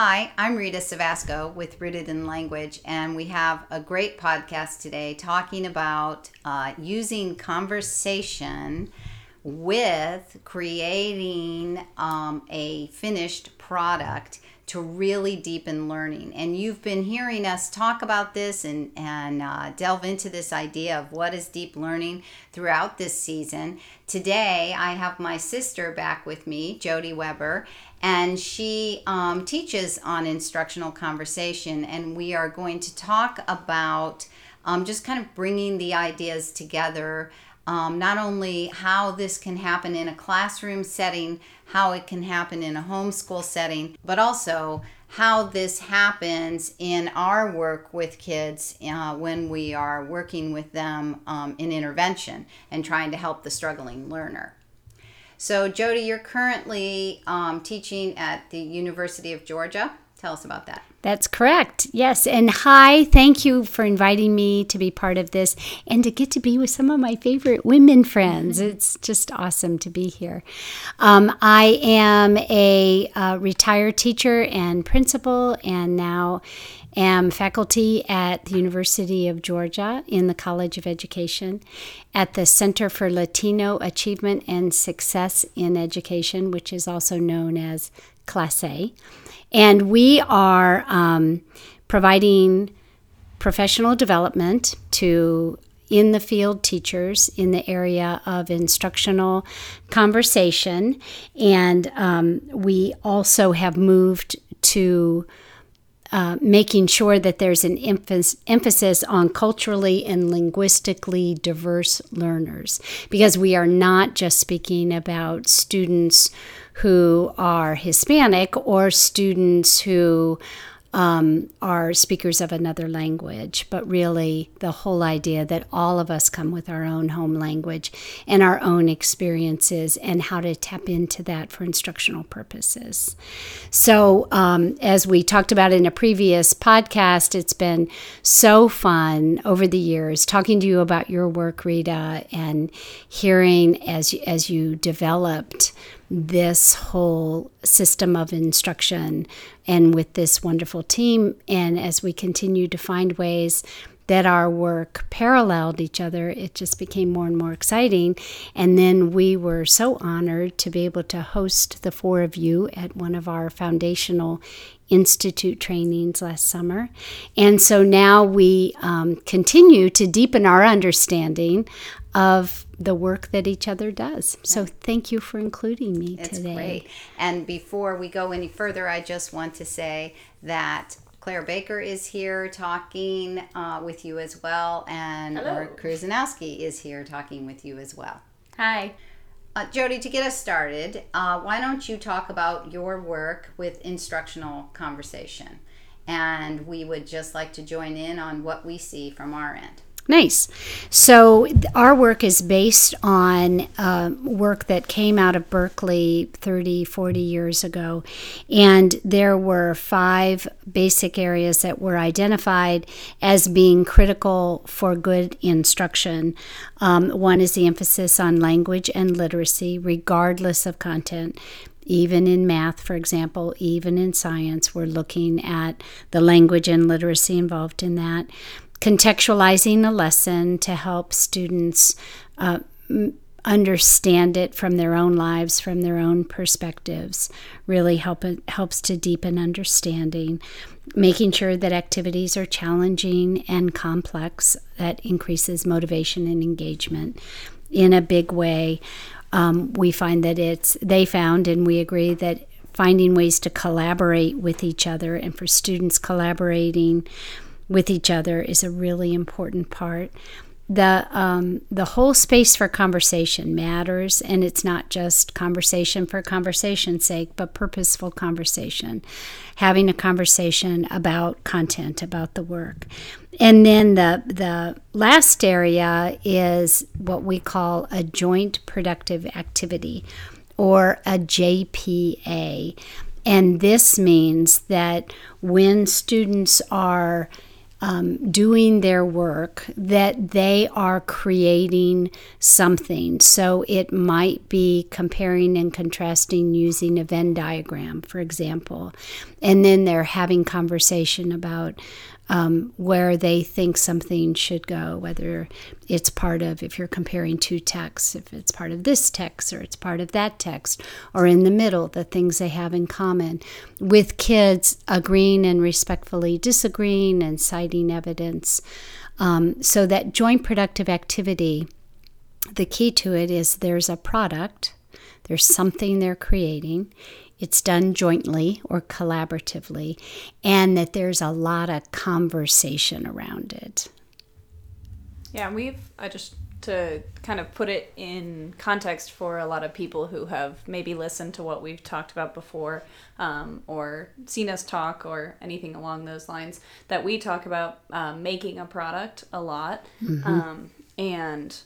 Hi, I'm Rita Savasco with Rooted in Language, and we have a great podcast today talking about uh, using conversation with creating um, a finished product to really deepen learning. And you've been hearing us talk about this and, and uh, delve into this idea of what is deep learning throughout this season. Today, I have my sister back with me, Jody Weber, and she um, teaches on instructional conversation. And we are going to talk about um, just kind of bringing the ideas together. Um, not only how this can happen in a classroom setting, how it can happen in a homeschool setting, but also how this happens in our work with kids uh, when we are working with them um, in intervention and trying to help the struggling learner. So, Jody, you're currently um, teaching at the University of Georgia. Tell us about that. That's correct. Yes. And hi, thank you for inviting me to be part of this and to get to be with some of my favorite women friends. Mm-hmm. It's just awesome to be here. Um, I am a uh, retired teacher and principal, and now am faculty at the University of Georgia in the College of Education at the Center for Latino Achievement and Success in Education, which is also known as CLASE. And we are um, providing professional development to in the field teachers in the area of instructional conversation. And um, we also have moved to uh, making sure that there's an emphasis on culturally and linguistically diverse learners. Because we are not just speaking about students who are Hispanic or students who um, are speakers of another language, but really the whole idea that all of us come with our own home language and our own experiences and how to tap into that for instructional purposes. So, um, as we talked about in a previous podcast, it's been so fun over the years talking to you about your work, Rita, and hearing as, as you developed this whole system of instruction and with this wonderful team. And as we continue to find ways that our work paralleled each other, it just became more and more exciting. And then we were so honored to be able to host the four of you at one of our foundational institute trainings last summer. And so now we um, continue to deepen our understanding of the work that each other does. So thank you for including me it's today. Great. And before we go any further, I just want to say that Claire Baker is here talking uh, with you as well, and Hello. Kruzanowski is here talking with you as well. Hi. Uh, Jody, to get us started, uh, why don't you talk about your work with instructional conversation? And we would just like to join in on what we see from our end. Nice. So, our work is based on uh, work that came out of Berkeley 30, 40 years ago. And there were five basic areas that were identified as being critical for good instruction. Um, one is the emphasis on language and literacy, regardless of content even in math, for example, even in science, we're looking at the language and literacy involved in that contextualizing a lesson to help students uh, understand it from their own lives, from their own perspectives, really help helps to deepen understanding. Making sure that activities are challenging and complex, that increases motivation and engagement in a big way. Um, we find that it's, they found, and we agree that finding ways to collaborate with each other and for students collaborating with each other is a really important part. The um, the whole space for conversation matters, and it's not just conversation for conversation's sake, but purposeful conversation, having a conversation about content, about the work, and then the the last area is what we call a joint productive activity, or a JPA, and this means that when students are um, doing their work that they are creating something. So it might be comparing and contrasting using a Venn diagram, for example. And then they're having conversation about um, where they think something should go, whether it's part of, if you're comparing two texts, if it's part of this text or it's part of that text, or in the middle, the things they have in common, with kids agreeing and respectfully disagreeing and citing evidence. Um, so that joint productive activity, the key to it is there's a product, there's something they're creating it's done jointly or collaboratively, and that there's a lot of conversation around it. Yeah, we've I just to kind of put it in context for a lot of people who have maybe listened to what we've talked about before um, or seen us talk or anything along those lines that we talk about um, making a product a lot mm-hmm. um, and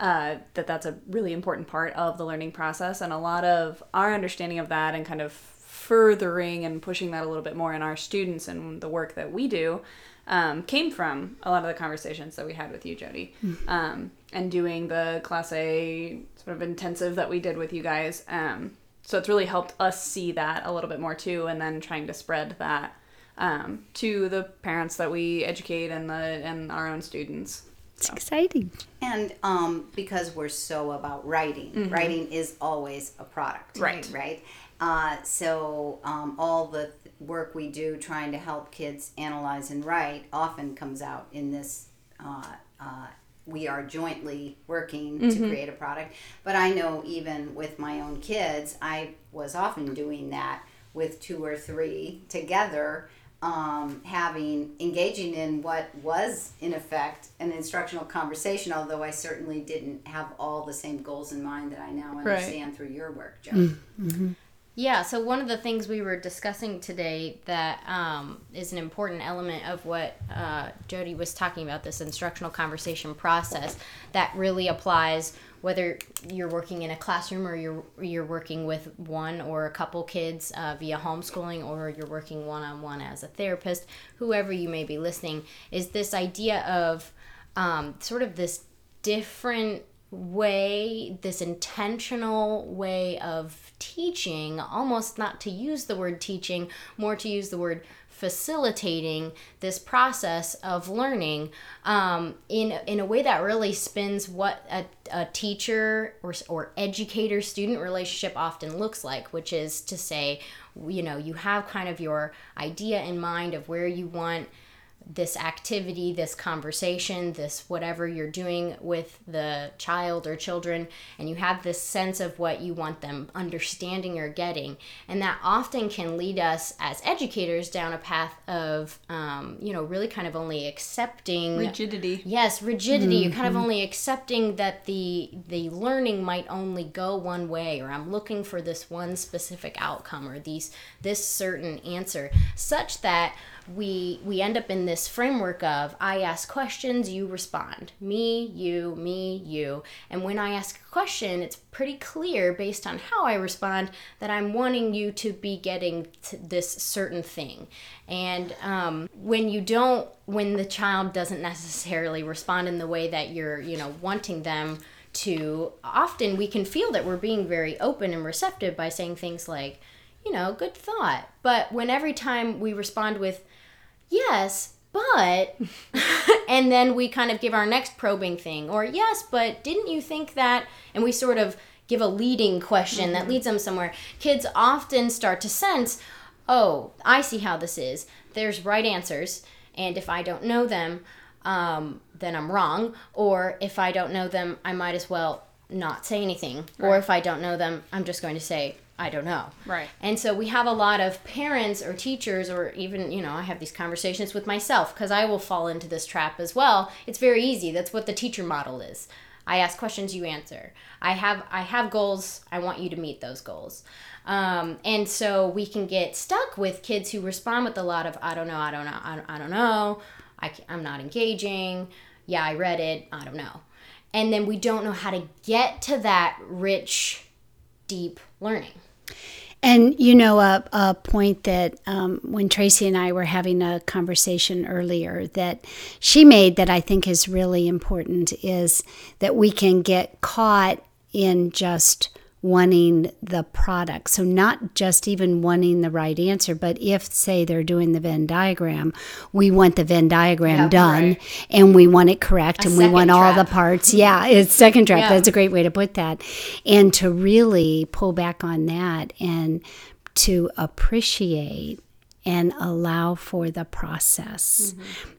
uh, that that's a really important part of the learning process. And a lot of our understanding of that and kind of furthering and pushing that a little bit more in our students and the work that we do um, came from a lot of the conversations that we had with you jody. Mm-hmm. um, and doing the CLASE sort of intensive that we did with you guys. Um, so it's really helped us see that a little bit more too and then trying to spread that um, to the parents that we educate and the and our own students it's exciting. And um, because we're so about writing, mm-hmm. writing is always a product. Right. Right. Uh, so um, all the work we do trying to help kids analyze and write often comes out in this. Uh, uh, we are jointly working mm-hmm. to create a product. But I know even with my own kids, I was often doing that with two or three together um, having engaging in what was in effect an instructional conversation although i certainly didn't have all the same goals in mind that i now understand right. through your work joe mm-hmm. yeah so one of the things we were discussing today that um, is an important element of what uh, jody was talking about this instructional conversation process that really applies whether you're working in a classroom or you're you're working with one or a couple kids uh, via homeschooling or you're working one on one as a therapist, whoever you may be listening, is this idea of um, sort of this different way, this intentional way of teaching, almost not to use the word teaching, more to use the word facilitating this process of learning um, in, in a way that really spins what a, a teacher or, or educator student relationship often looks like, which is to say, you know, you have kind of your idea in mind of where you want this activity, this conversation, this whatever you're doing with the child or children, and you have this sense of what you want them understanding or getting. And that often can lead us as educators down a path of, um, you know, really kind of only accepting rigidity. Yes, rigidity. Mm-hmm. You're kind of mm-hmm. only accepting that the the learning might only go one way, or I'm looking for this one specific outcome or these this certain answer, such that we we end up in this framework of I ask questions, you respond. Me, you, me, you. And when I ask a question, it's pretty clear based on how I respond that I'm wanting you to be getting to this certain thing. And um, when you don't, when the child doesn't necessarily respond in the way that you're, you know, wanting them to, often we can feel that we're being very open and receptive by saying things like, you know, good thought. But when every time we respond with, yes, but and then we kind of give our next probing thing or yes but didn't you think that and we sort of give a leading question mm-hmm. that leads them somewhere kids often start to sense oh i see how this is there's right answers and if i don't know them um, then i'm wrong or if i don't know them i might as well not say anything right. or if i don't know them i'm just going to say I don't know. Right. And so we have a lot of parents or teachers, or even, you know, I have these conversations with myself because I will fall into this trap as well. It's very easy. That's what the teacher model is. I ask questions, you answer. I have I have goals. I want you to meet those goals. Um, and so we can get stuck with kids who respond with a lot of I don't know, I don't know, I don't, I don't know. I, I'm not engaging. Yeah, I read it. I don't know. And then we don't know how to get to that rich, deep learning. And you know, a, a point that um, when Tracy and I were having a conversation earlier that she made that I think is really important is that we can get caught in just wanting the product. So, not just even wanting the right answer, but if, say, they're doing the Venn diagram, we want the Venn diagram Yep, done right. and we want it correct and we want all the parts. Yeah, it's second trap. Yeah. That's a great way to put that. And to really pull back on that and to appreciate and allow for the process.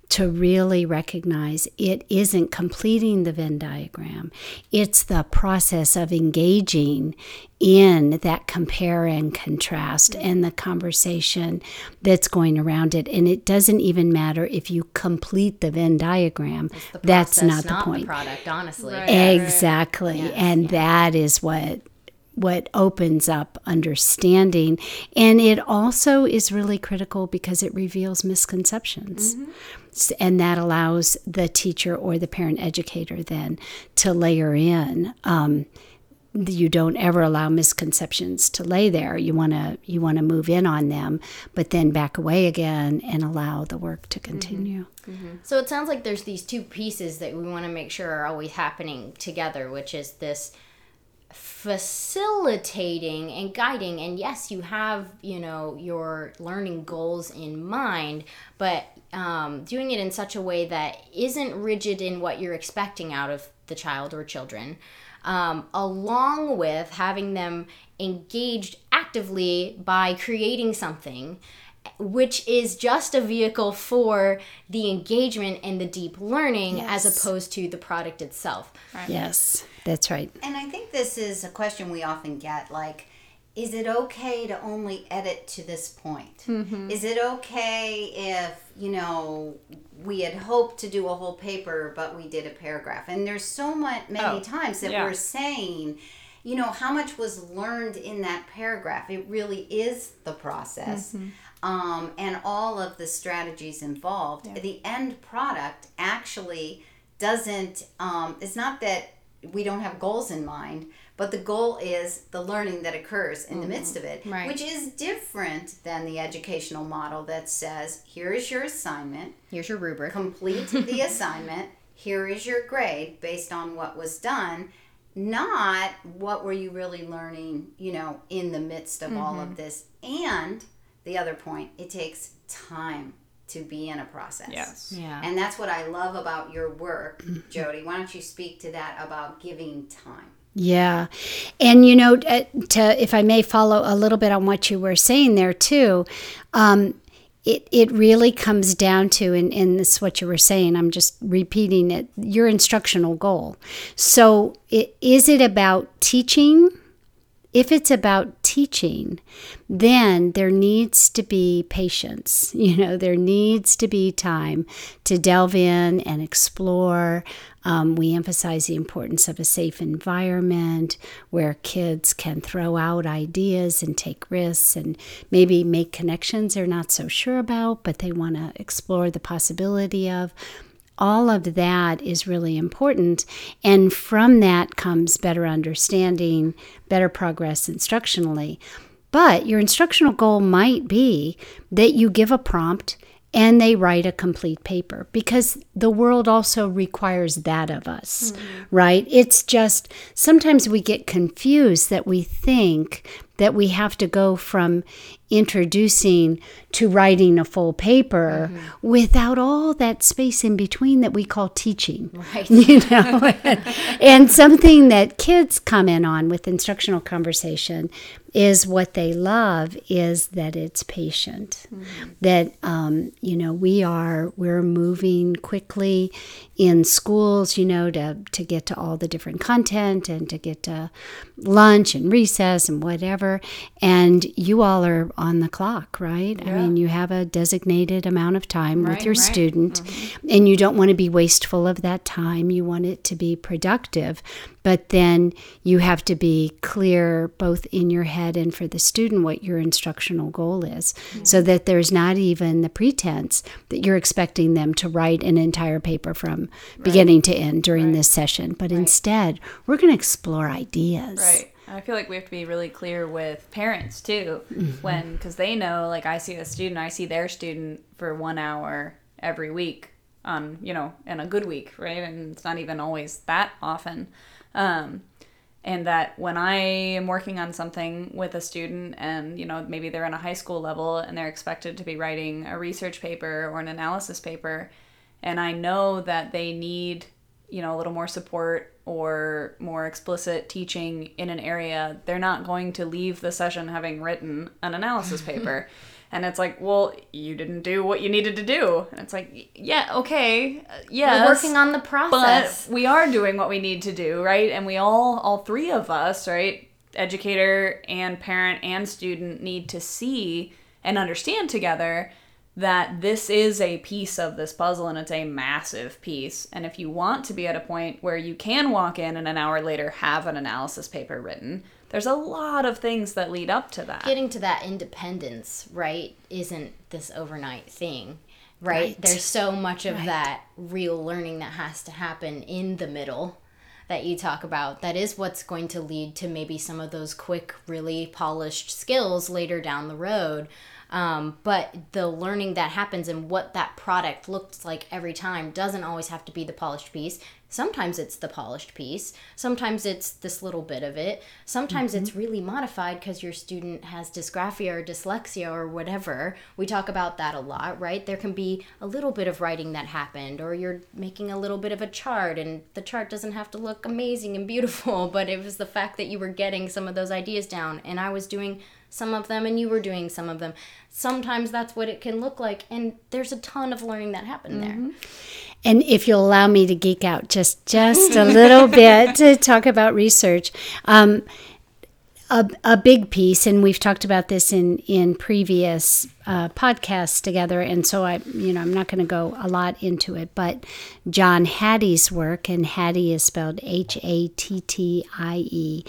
To really recognize it isn't completing the Venn diagram, it's the process of engaging in that compare and contrast and the conversation that's going around it. And it doesn't even matter if you complete the Venn diagram, The that's process, not the point. product, honestly. Right. Yeah, Exactly. And that is what what opens up understanding. And it also is really critical because it reveals misconceptions. S- and that allows the teacher or the parent educator then to layer in um, you don't ever allow misconceptions to lay there. You want to you want to move in on them but then back away again and allow the work to continue. So it sounds like there's these two pieces that we want to make sure are always happening together, which is this facilitating and guiding. And yes, you have, you know, your learning goals in mind, but um, doing it in such a way that isn't rigid in what you're expecting out of the child or children, um, along with having them engaged actively by creating something which is just a vehicle for the engagement and the deep learning as opposed to the product itself. yes that's right And I think this is a question we often get like, is it okay to only edit to this point? Mm-hmm. Is it okay if, you know, we had hoped to do a whole paper, but we did a paragraph? And there's so much, many Oh, times that yeah. we're saying, you know, how much was learned in that paragraph? It really is the process. Mm-hmm. Um, and all of the strategies involved. The end product actually doesn't, um, it's not that we don't have goals in mind, but the goal is the learning that occurs in the midst of it, Right. which is different than the educational model that says, here is your assignment, Here's your rubric. complete the assignment, here is your grade based on what was done, not what were you really learning, you know, in the midst of all of this. And the other point, it takes time to be in a process. Yes. Yeah. And that's what I love about your work, Jody. Why don't you speak to that about giving time? Yeah. And, you know, uh, to, if I may follow a little bit on what you were saying there, too, um, it, it really comes down to, and, and this is what you were saying, I'm just repeating it, your instructional goal. So, it, is it about teaching? If it's about teaching, then there needs to be patience. You know, there needs to be time to delve in and explore. Um, we emphasize the importance of a safe environment where kids can throw out ideas and take risks and maybe make connections they're not so sure about, but they want to explore the possibility of all of that is really important. And from that comes better understanding, better progress instructionally. But your instructional goal might be that you give a prompt and they write a complete paper because the world also requires that of us, hmm. right? It's just sometimes we get confused that we think that we have to go from introducing to writing a full paper mm-hmm. without all that space in between that we call teaching Right. you know and something that kids comment on with instructional conversation is what they love is that it's patient. That um, you know we are we're moving quickly in schools you know to to get to all the different content and to get to lunch and recess and whatever. And you all are on the clock right? I mean you have a designated amount of time with your right. student and you don't want to be wasteful of that time. You want it to be productive but then you have to be clear both in your head and for the student what your instructional goal is so that there's not even the pretense that you're expecting them to write an entire paper from beginning to end during this session but instead we're going to explore ideas Right. I feel like we have to be really clear with parents too, Mm-hmm. when because they know, like I see a student, I see their student for one hour every week on you know, in a good week, right? And it's not even always that often. Um, and that when I am working on something with a student and you know maybe they're in a high school level and they're expected to be writing a research paper or an analysis paper and I know that they need you know a little more support or more explicit teaching in an area they're not going to leave the session having written an analysis paper and it's like well you didn't do what you needed to do. And it's like yeah okay yeah We're working on the process. but we are doing what we need to do right? And we all all three of us right educator and parent and student need to see and understand together that this is a piece of this puzzle and it's a massive piece. And if you want to be at a point where you can walk in and an hour later have an analysis paper written there's a lot of things that lead up to that Getting to that independence, right, isn't this overnight thing. Right? Right. There's so much of Right. that real learning that has to happen in the middle that you talk about. That is what's going to lead to maybe some of those quick, really polished skills later down the road. Um, but the learning that happens and what that product looks like every time doesn't always have to be the polished piece. Sometimes it's the polished piece. Sometimes it's this little bit of it. Sometimes it's mm-hmm. really modified because your student has dysgraphia or dyslexia or whatever. We talk about that a lot, right? There can be a little bit of writing that happened, or you're making a little bit of a chart, and the chart doesn't have to look amazing and beautiful, but it was the fact that you were getting some of those ideas down, and I was doing some of them and you were doing some of them. Sometimes that's what it can look like, and there's a ton of learning that happened there. Mm-hmm. And if you'll allow me to geek out just just a little bit to talk about research, um, a, a big piece, and we've talked about this in in previous uh, podcasts together, and so I, you know, I'm not going to go a lot into it, but John Hattie's work, and Hattie is spelled H A T T I E,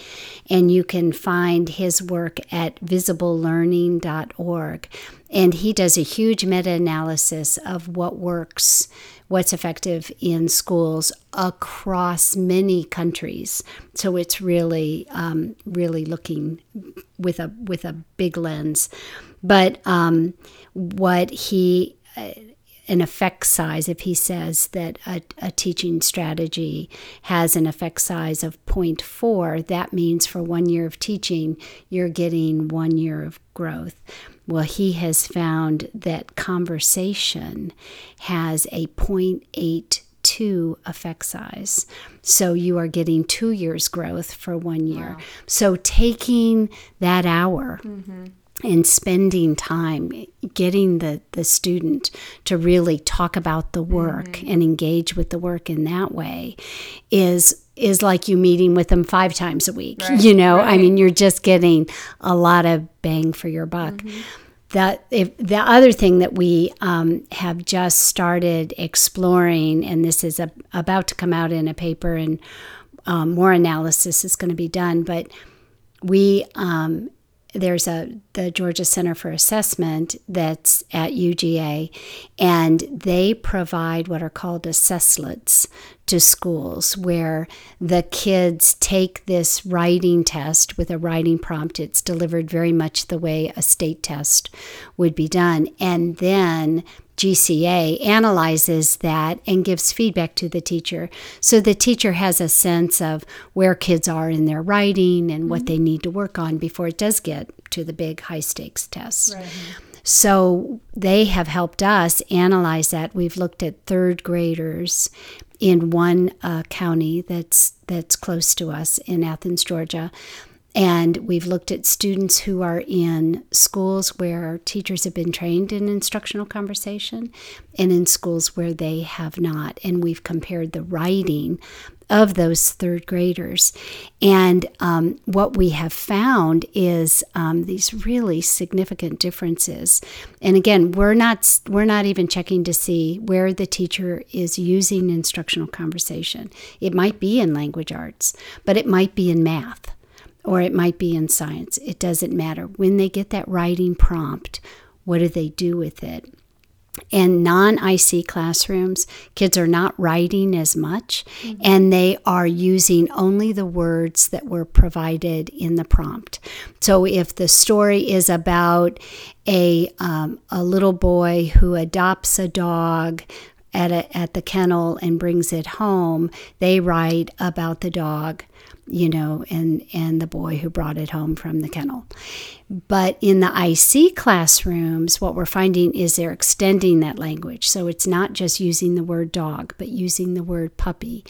and you can find his work at visiblelearning.org, and he does a huge meta-analysis of what works what's effective in schools across many countries. So it's really, um, really looking with a with a big lens. But um, what he uh, an effect size, if he says that a, a teaching strategy has an effect size of 0.4, that means for one year of teaching, you're getting one year of growth. Well, he has found that conversation has a 0.82 effect size. So you are getting two years growth for one year. So taking that hour mm-hmm. And spending time getting the, the student to really talk about the work and engage with the work in that way is is like you meeting with them five times a week you know? I mean you're just getting a lot of bang for your buck. That if the other thing that we um, have just started exploring and this is a, about to come out in a paper and um, more analysis is going to be done but we um, there's a the Georgia Center for Assessment that's at UGA, and they provide what are called assesslets to schools where the kids take this writing test with a writing prompt. It's delivered very much the way a state test would be done, and then GCA analyzes that and gives feedback to the teacher. So the teacher has a sense of where kids are in their writing and what they need to work on before it does get to the big high stakes tests. So they have helped us analyze that. We've looked at third graders in one uh, county that's that's close to us in Athens, Georgia. And we've looked at students who are in schools where teachers have been trained in instructional conversation and in schools where they have not. And we've compared the writing of those third graders. And um, what we have found is um, these really significant differences. And again, we're not we're not even checking to see where the teacher is using instructional conversation. It might be in language arts, but it might be in math or it might be in science. It doesn't matter. When they get that writing prompt, what do they do with it? in non IC classrooms, kids are not writing as much and they are using only the words that were provided in the prompt. So if the story is about a, um, a little boy who adopts a dog, at, a, at the kennel and brings it home, they write about the dog you know, and and the boy who brought it home from the kennel. But in the IC classrooms, what we're finding is they're extending that language. So it's not just using the word dog, but using the word puppy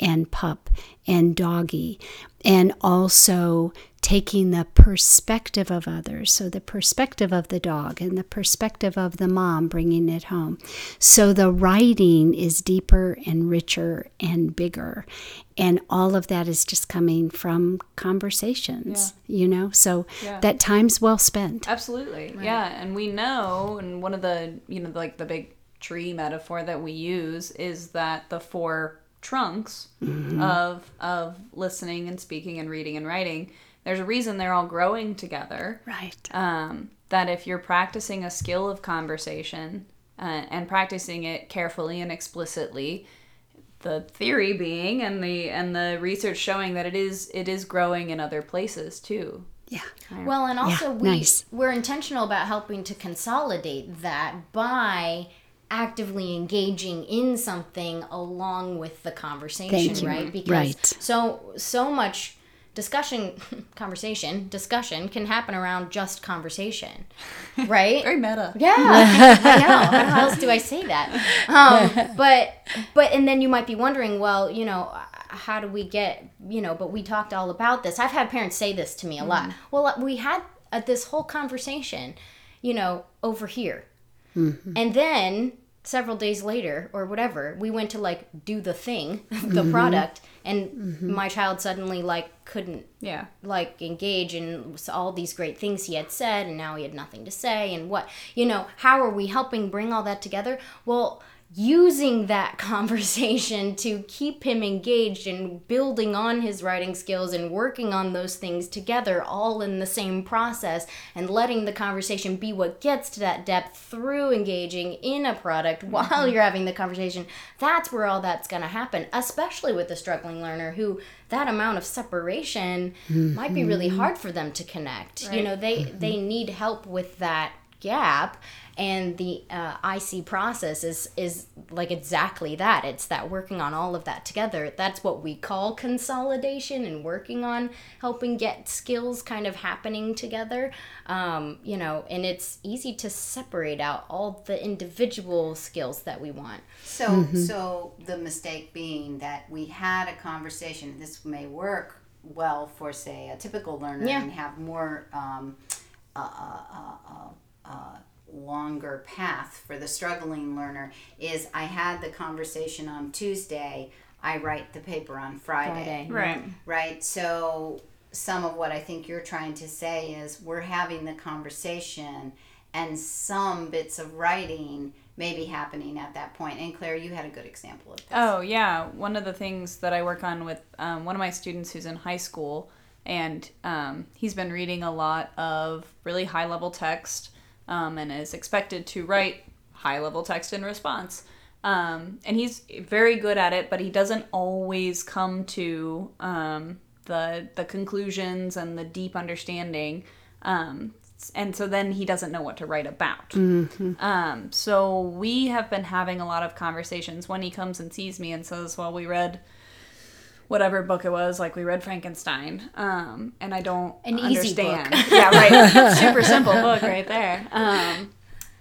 and pup and doggy, and also taking the perspective of others. So, the perspective of the dog and the perspective of the mom bringing it home. So, the writing is deeper and richer and bigger. And all of that is just coming from conversations, yeah. you know? So, yeah. that time's well spent. Absolutely. Right. Yeah. And we know, and one of the, you know, like the big tree metaphor that we use is that the four trunks mm-hmm. of of listening and speaking and reading and writing there's a reason they're all growing together. Right. Um, that if you're practicing a skill of conversation uh, and practicing it carefully and explicitly, the theory being and the and the research showing that it is it is growing in other places too. Yeah. Well, and also yeah, we nice. we're intentional about helping to consolidate that by actively engaging in something along with the conversation, right? Because right. so so much discussion conversation discussion can happen around just conversation right? Very meta. Yeah. I know. How else do i say that? Um, but but and then you might be wondering well you know how do we get you know but we talked all about this. I've had parents say this to me a mm. lot. Well we had uh, this whole conversation you know over here. Mm-hmm. and then several days later or whatever we went to like do the thing the mm-hmm. product and mm-hmm. my child suddenly like couldn't yeah like engage in all these great things he had said and now he had nothing to say and what you know how are we helping bring all that together well using that conversation to keep him engaged and building on his writing skills and working on those things together all in the same process and letting the conversation be what gets to that depth through engaging in a product mm-hmm. while you're having the conversation that's where all that's going to happen especially with the struggling learner who that amount of separation mm-hmm. might be really mm-hmm. hard for them to connect right. you know they mm-hmm. they need help with that gap and the uh, IC process is is like exactly that. It's that working on all of that together. That's what we call consolidation and working on helping get skills kind of happening together. Um, you know, and it's easy to separate out all the individual skills that we want. So, mm-hmm. so the mistake being that we had a conversation. This may work well for say a typical learner yeah. and have more. Um, uh, uh, uh, longer path for the struggling learner is I had the conversation on Tuesday, I write the paper on Friday. Friday. Right. Right. So some of what I think you're trying to say is we're having the conversation and some bits of writing may be happening at that point. And Claire, you had a good example of this. Oh, yeah. One of the things that I work on with um, one of my students who's in high school, and um, he's been reading a lot of really high level text um, and is expected to write high level text in response. Um, and he's very good at it, but he doesn't always come to um, the the conclusions and the deep understanding. Um, and so then he doesn't know what to write about. Mm-hmm. Um, so we have been having a lot of conversations when he comes and sees me and says, "Well, we read." Whatever book it was, like we read Frankenstein, um, and I don't An understand. yeah, right. Super simple book right there. Um,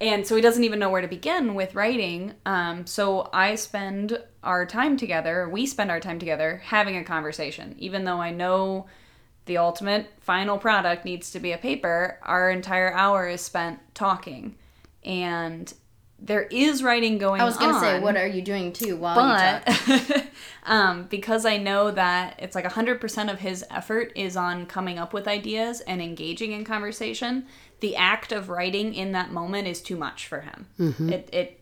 and so he doesn't even know where to begin with writing. Um, so I spend our time together. We spend our time together having a conversation, even though I know the ultimate final product needs to be a paper. Our entire hour is spent talking, and there is writing going on. I was going to say, what are you doing too while but, you talk? um, because I know that it's like 100% of his effort is on coming up with ideas and engaging in conversation. The act of writing in that moment is too much for him. Mm-hmm. It, it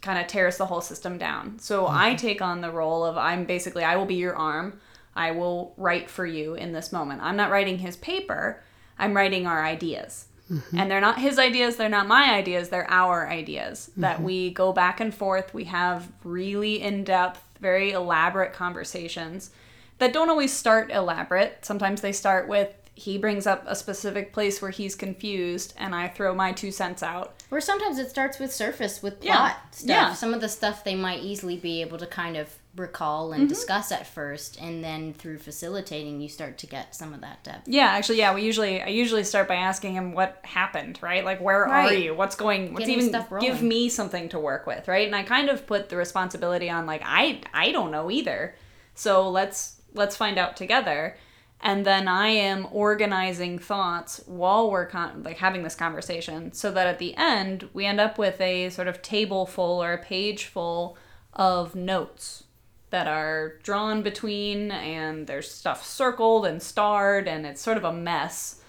kind of tears the whole system down. So mm-hmm. I take on the role of I'm basically, I will be your arm. I will write for you in this moment. I'm not writing his paper, I'm writing our ideas. And they're not his ideas, they're not my ideas, they're our ideas. That mm-hmm. we go back and forth, we have really in depth, very elaborate conversations that don't always start elaborate. Sometimes they start with he brings up a specific place where he's confused and I throw my two cents out. Or sometimes it starts with surface with Yeah. plot stuff. Yeah. Some of the stuff they might easily be able to kind of recall Mm-hmm. and discuss at first, and then through facilitating, you start to get some of that depth. Yeah, actually, yeah. We usually, I usually start by asking him what happened, right? Like, where are you? What's going? What's Getting even give me something to work with, right? And I kind of put the responsibility on, like, I, I don't know either. So let's let's find out together. And then I am organizing thoughts while we're con- like having this conversation, so that at the end we end up with a sort of table full or a page full of notes that are drawn between and there's stuff circled and starred and it's sort of a mess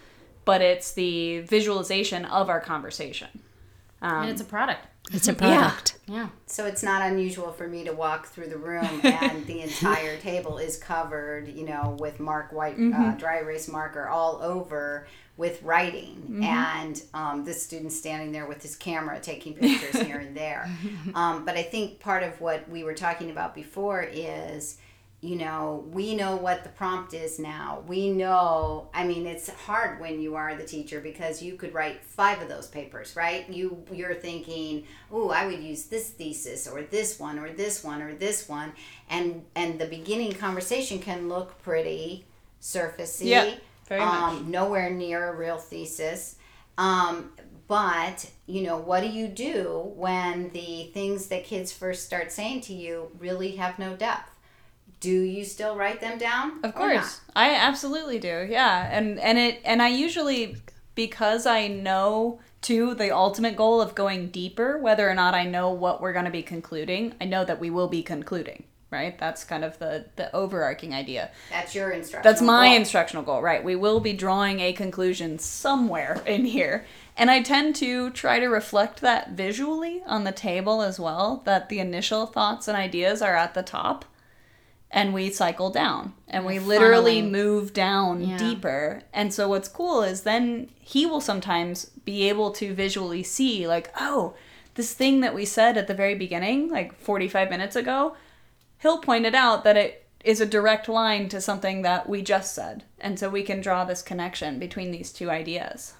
but it's the visualization of our conversation um, and it's a product. It's a product. Yeah. So it's not unusual for me to walk through the room and the entire table is covered, you know, with mark white uh, dry erase marker all over with writing, and um, this student standing there with his camera taking pictures here and there. Um, but I think part of what we were talking about before is you know we know what the prompt is now. We know i mean it's hard when you are the teacher because you could write five of those papers right? You you're thinking oh i would use this thesis or this one or this one or this one. And and the beginning conversation can look pretty surfacey very much. um, nowhere near a real thesis. Um, but you know what do you do when the things that kids first start saying to you really have no depth? Do you still write them down of course. i absolutely do yeah. And and it and i usually because i know too the ultimate goal of going deeper whether or not i know what we're going to be concluding i know that we will be concluding right that's kind of the the overarching idea that's your instruction That's my instructional goal, right? We will be drawing a conclusion somewhere in here. And I tend to try to reflect that visually on the table as well, that the initial thoughts and ideas are at the top and we cycle down and we literally funneling. move down Yeah. deeper. And so what's cool is then he will sometimes be able to visually see like, "Oh, this thing that we said at the very beginning, like 45 minutes ago, he'll point out that it is a direct line to something that we just said. And so we can draw this connection between these two ideas.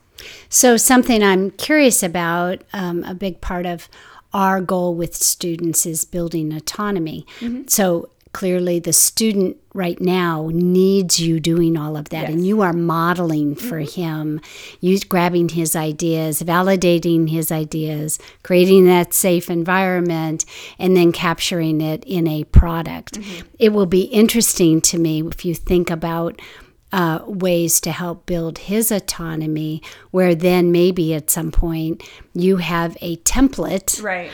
So, something I'm curious about, um, a big part of our goal with students is building autonomy. So, clearly, the student right now needs you doing all of that, and you are modeling for him, you grabbing his ideas, validating his ideas, creating that safe environment, and then capturing it in a product. It will be interesting to me if you think about uh, ways to help build his autonomy, where then maybe at some point you have a template Right.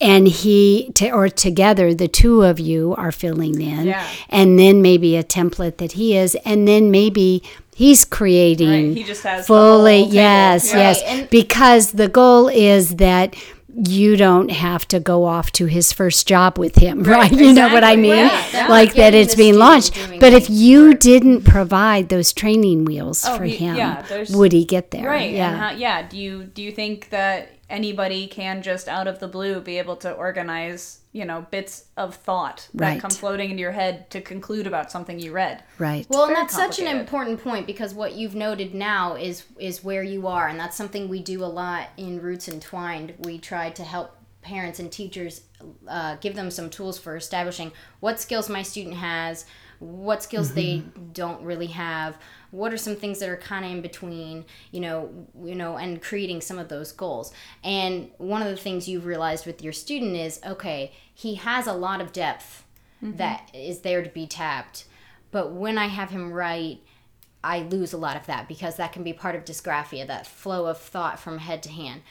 And he to, or together the two of you are filling in. Yeah. and then maybe a template that he is and then maybe he's creating Right, he just has fully yes yes. And- because the goal is that you don't have to go off to his first job with him right, you know what i mean Right, yeah. like that it's being launched but if you for- didn't provide those training wheels Oh, for he- him yeah, would he get there Right. yeah how, yeah. Do you do you think that anybody can just out of the blue be able to organize, you know, bits of thought that Right. come floating into your head to conclude about something you read? right Well, and that's such an important point because what you've noted now is is where you are, and that's something we do a lot in Roots Entwined. We try to help parents and teachers uh, give them some tools for establishing what skills my student has, what skills they mm-hmm. don't really have, what are some things that are kind of in between, you know, you know, and creating some of those goals. And one of the things you've realized with your student is, okay, he has a lot of depth mm-hmm. that is there to be tapped. But when I have him write, I lose a lot of that because that can be part of dysgraphia, that flow of thought from head to hand.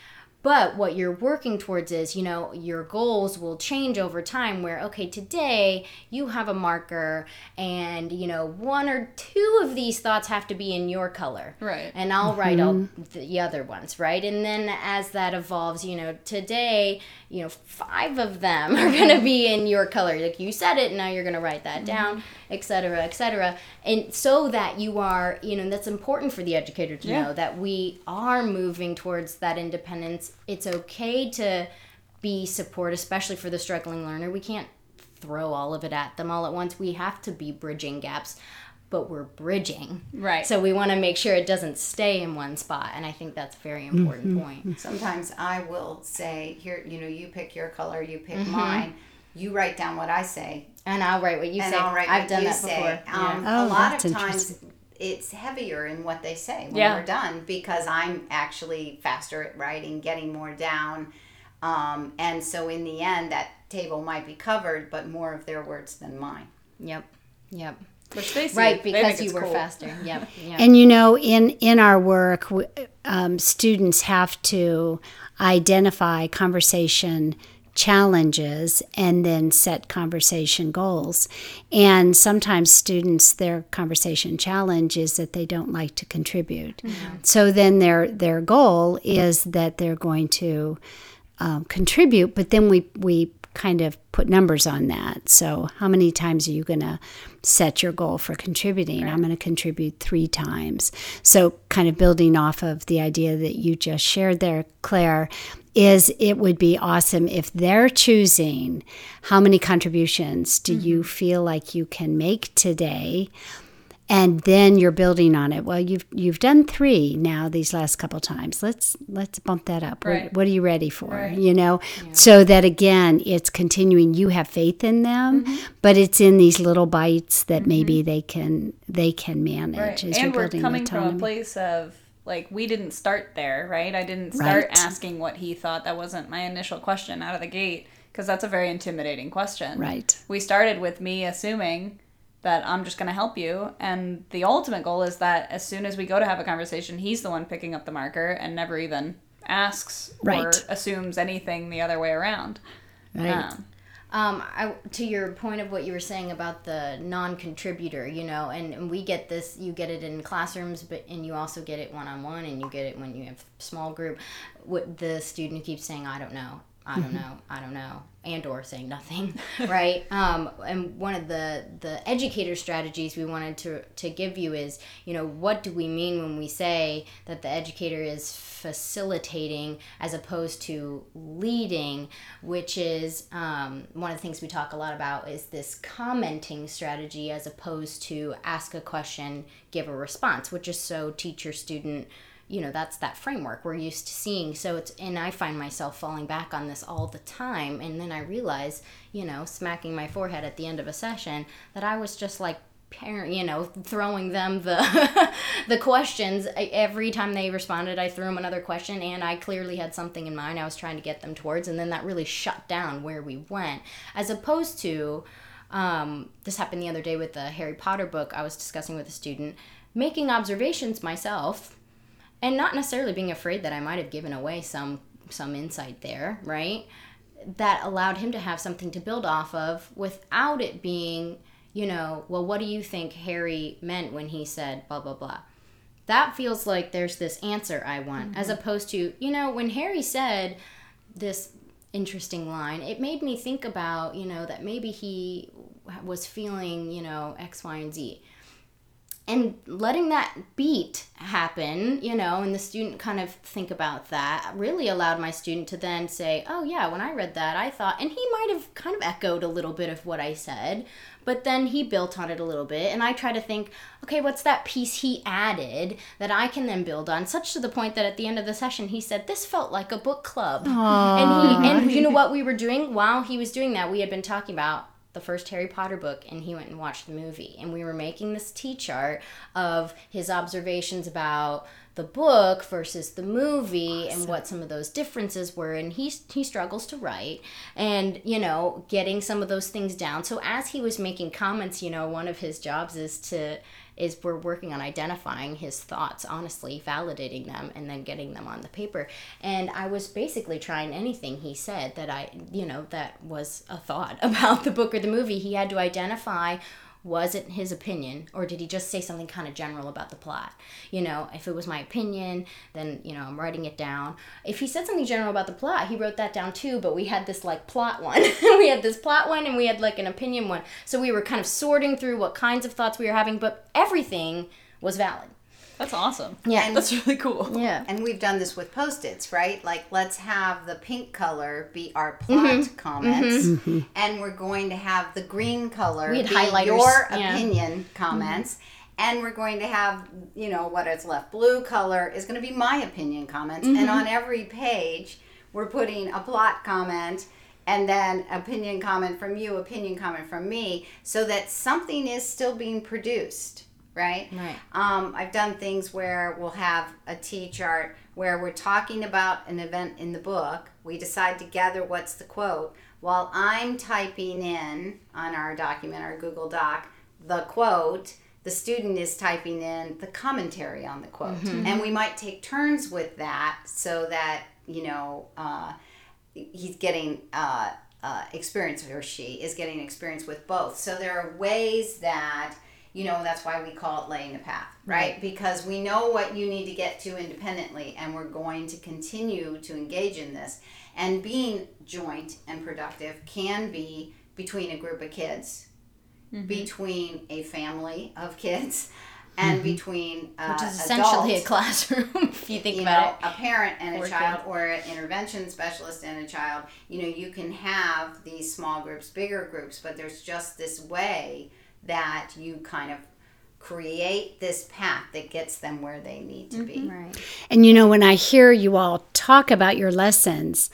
But what you're working towards is, you know, your goals will change over time where, okay, today you have a marker and, you know, one or two of these thoughts have to be in your color. Right. And I'll write all mm-hmm. the other ones, right? And then as that evolves, you know, today, you know, five of them are going to be in your color. Like you said it, now you're going to write that mm-hmm. down, et cetera, et cetera. And so that you are, you know, that's important for the educator to Yeah. know that we are moving towards that independence. It's okay to be support, especially for the struggling learner. We can't throw all of it at them all at once. We have to be bridging gaps, but we're bridging. Right. So we want to make sure it doesn't stay in one spot. And I think that's a very important point. Sometimes I will say, here, you know, you pick your color, you pick Mm-hmm. mine. You write down what I say, And I'll write what you and say. I'll write I've what done you that say. before. Um, Yeah. a Oh, lot that's of times, it's heavier in what they say when Yeah. we're done because I'm actually faster at writing, getting more down, um, and so in the end, that table might be covered, but more of their words than mine. Yep. Yep. Which they see. Right, because think you were cool. faster. Yep. Yep. And you know, in in our work, um, students have to identify conversation challenges and then set conversation goals. And sometimes students, their conversation challenge is that they don't like to contribute. So then their their goal is that they're going to um, contribute, but then we we kind of put numbers on that. So how many times are you going to set your goal for contributing? I'm going to contribute three times. So kind of building off of the idea that you just shared there, Claire. Is it would be awesome if they're choosing how many contributions do you mm-hmm. feel like you can make today, and then you're building on it. Well, you've you've done three now these last couple times. Let's let's bump that up. What- Right. What, are you ready for? Right. You know, so that again, it's continuing. You have faith in them, Mm-hmm. but it's in these little bites that maybe they can they can manage Right. And we're coming from a place of like we didn't start there, right? I didn't start asking what he thought. That wasn't my initial question out of the gate because that's a very intimidating question. Right. We started with me assuming that I'm just going to help you and the ultimate goal is that as soon as we go to have a conversation, he's the one picking up the marker and never even asks or assumes anything the other way around. Right. Um, Um, I, to your point of what you were saying about the non-contributor, you know, and, and we get this, you get it in classrooms, but and you also get it one-on-one, and you get it when you have small group. What the student who keeps saying, "I don't know, I don't know, I don't know," and or saying nothing, right? Um, and one of the the educator strategies we wanted to to give you is, you know, what do we mean when we say that the educator is facilitating as opposed to leading, which is um, one of the things we talk a lot about is this commenting strategy as opposed to ask a question, give a response, which is so teacher student. You know, that's that framework we're used to seeing. So it's, and I find myself falling back on this all the time. And then I realize, you know, smacking my forehead at the end of a session that I was just like parent you know throwing them the the questions every time they responded i threw them another question and i clearly had something in mind i was trying to get them towards and then that really shut down where we went as opposed to um, this happened the other day with the harry potter book i was discussing with a student making observations myself and not necessarily being afraid that i might have given away some some insight there right that allowed him to have something to build off of without it being you know, well, what do you think Harry meant when he said blah, blah, blah? That feels like there's this answer I want, as mm-hmm. opposed to, you know, when Harry said this interesting line, it made me think about, you know, that maybe he was feeling, you know, X, Y, and Z. And letting that beat happen, you know, and the student kind of think about that really allowed my student to then say, oh, yeah, when I read that, I thought, and he might have kind of echoed a little bit of what I said, but then he built on it a little bit. And I try to think, okay, what's that piece he added that I can then build on, such to the point that at the end of the session, he said, this felt like a book club. And he, and you know what we were doing while he was doing that? We had been talking about the first Harry Potter book and he went and watched the movie. And we were making this T chart of his observations about the book versus the movie and what some of those differences were. And he he struggles to write and you know getting some of those things down. So as he was making comments you know one of his jobs is to is we're working on identifying his thoughts honestly validating them and then getting them on the paper. And i was basically trying anything he said that i you know that was a thought about the book or the movie. He had to identify was it his opinion or did he just say something kind of general about the plot? You know if it was my opinion then you know i'm writing it down. If he said something general about the plot he wrote that down too but we had this like plot one. We had this plot one and we had like an opinion one. So we were kind of sorting through what kinds of thoughts we were having but everything was valid That's awesome. Yeah. And, That's really cool. yeah And we've done this with post-its, right? Like let's have the pink color be our plot Mm-hmm. comments, and we're going to have the green color We be highlighters, your yeah. Mm-hmm. opinion comments. And we're going to have, you know, what is left. Blue color is going to be my opinion comments. Mm-hmm. And on every page, we're putting a plot comment and then opinion comment from you, opinion comment from me, so that something is still being produced, right? Right. Um, I've done things where we'll have a T chart where we're talking about an event in the book. We decide together what's the quote while I'm typing in on our document, our Google Doc, the quote. The student is typing in the commentary on the quote, and we might take turns with that so that you know uh, he's getting uh, uh, experience or she is getting experience with both. So there are ways that you know that's why we call it laying the path, right? Because we know what you need to get to independently, and we're going to continue to engage in this. And being joint and productive can be between a group of kids, between a family of kids, and between uh, which is essentially adults a classroom if you think you about know, a parent and a Or child or an intervention specialist and a child. You know you can have these small groups bigger groups but there's just this way that you kind of create this path that gets them where they need to be right And you know, when I hear you all talk about your lessons,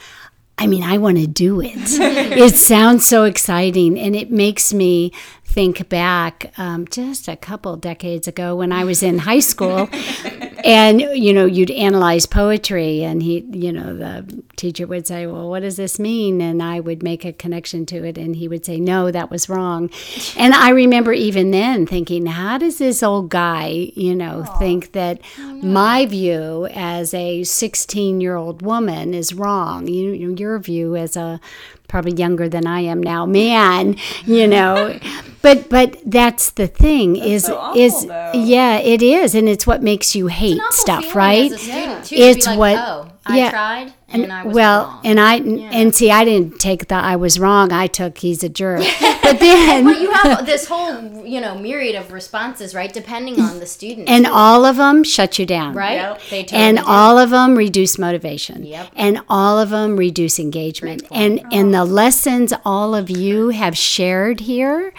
I mean, I want to do it. it sounds so exciting, and it makes me think back um, just a couple decades ago when I was in high school. and you know, you'd analyze poetry, and he, you know, the teacher would say, "Well, what does this mean?" And I would make a connection to it, and he would say, "No, that was wrong." And I remember even then thinking, "How does this old guy, you know, think that my view as a 16-year-old woman is wrong? You, you know, your view as a probably younger than I am now, man, you know." But but that's the thing is so awful, is though. yeah, it is, and it's what makes you hate stuff, right? student, too, It's be like, what- oh i yeah. tried and, i was well, wrong and I and see, I didn't take the I was wrong. I took he's a jerk. But then, But you have this whole, you know, myriad of responses, right? Depending on the student. and all of them shut you down, right? Yep. They totally And do. all of them reduce motivation. Yep. And all of them reduce engagement. And and the lessons all of you have shared here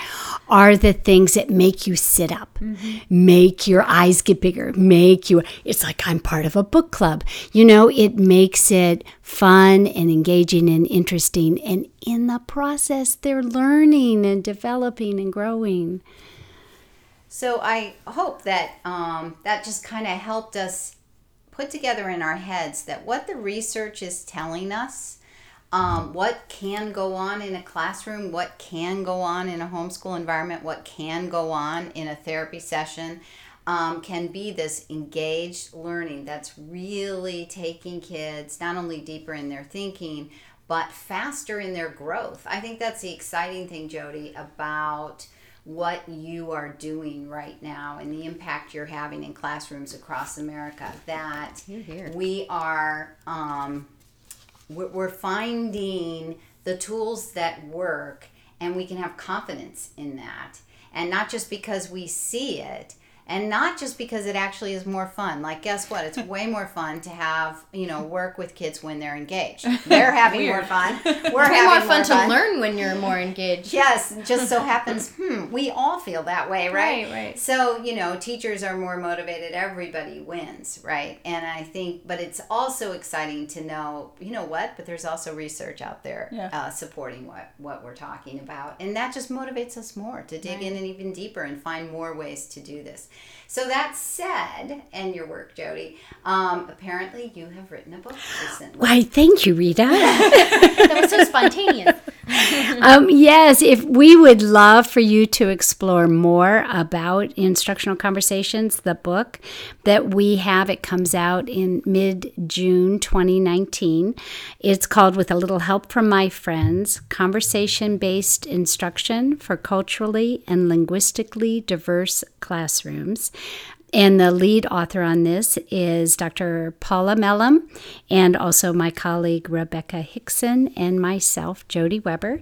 are the things that make you sit up, mm-hmm. make your eyes get bigger, make you. It's like I'm part of a book club. You know, it makes it fun and engaging and interesting. And in the process, they're learning and developing and growing. So I hope that um, that just kind of helped us put together in our heads that what the research is telling us, um, what can go on in a classroom, what can go on in a homeschool environment, what can go on in a therapy session, um, can be this engaged learning that's really taking kids not only deeper in their thinking, but faster in their growth. I think that's the exciting thing, Jody, about what you are doing right now and the impact you're having in classrooms across America. That here. we are um, we're finding the tools that work, and we can have confidence in that, and not just because we see it. And not just because it actually is more fun. Like, guess what? It's way more fun to have, you know, work with kids when they're engaged. They're having more fun. We're having more fun to learn when you're more engaged. Yes, just so happens, hmm, we all feel that way, right? Right, right. So, you know, teachers are more motivated, everybody wins, right? And I think, but it's also exciting to know, you know what, but there's also research out there Yeah. uh, supporting what, what we're talking about. And that just motivates us more to dig in and even deeper and find more ways to do this. So, that said, and your work, Jody, um, apparently you have written a book recently. Why, thank you, Rita. That was so spontaneous. um, yes, if we would love for you to explore more about instructional conversations, the book that we have, it comes out in mid June 2019. It's called With a Little Help from My Friends Conversation Based Instruction for Culturally and Linguistically Diverse Classrooms. And the lead author on this is Dr. Paula Mellom, and also my colleague Rebecca Hixon, and myself, Jody Weber.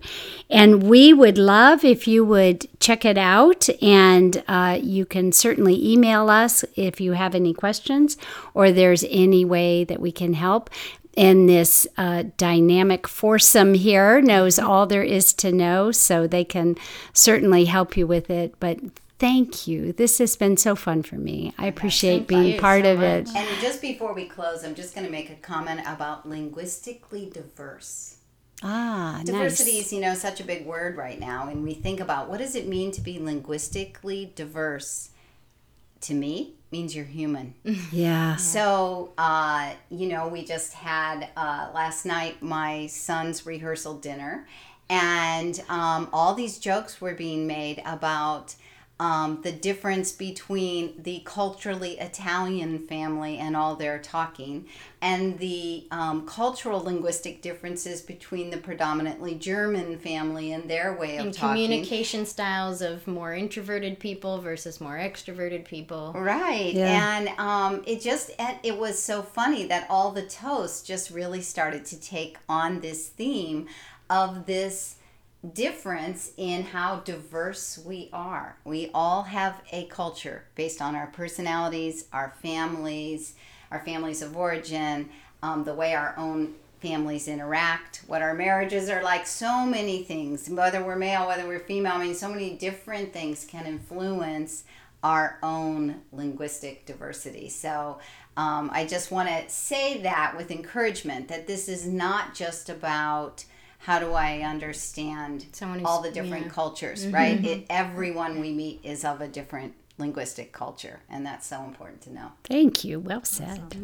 And we would love if you would check it out, and uh, you can certainly email us if you have any questions or there's any way that we can help. And this uh, dynamic foursome here knows all there is to know, so they can certainly help you with it. But thank you. This has been so fun for me. I appreciate being part so of it. And just before we close, I'm just going to make a comment about linguistically diverse. Ah, Diversity nice. is, you know, such a big word right now, and we think about what does it mean to be linguistically diverse. To me, means you're human. Yeah. So, uh, you know, we just had uh, last night my son's rehearsal dinner, and um, all these jokes were being made about um, the difference between the culturally Italian family and all their talking, and the um, cultural linguistic differences between the predominantly German family and their way of and talking. communication styles of more introverted people versus more extroverted people. Right. Yeah. And um, it just, it was so funny that all the toasts just really started to take on this theme of this difference in how diverse we are. We all have a culture based on our personalities, our families, our families of origin, um, the way our own families interact, what our marriages are like, so many things, whether we're male, whether we're female, I mean, so many different things can influence our own linguistic diversity. So um, I just want to say that with encouragement that this is not just about how do I understand Someone all the different yeah. cultures, right? It, everyone we meet is of a different linguistic culture, and that's so important to know. Thank you. Well said.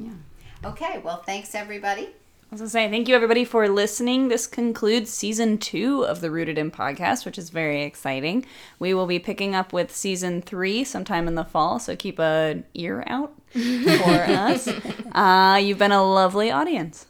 Okay, well, thanks everybody. I was gonna say thank you everybody for listening. This concludes season two of the Rooted in podcast, which is very exciting. We will be picking up with season three sometime in the fall, so keep an ear out for us. Uh, you've been a lovely audience.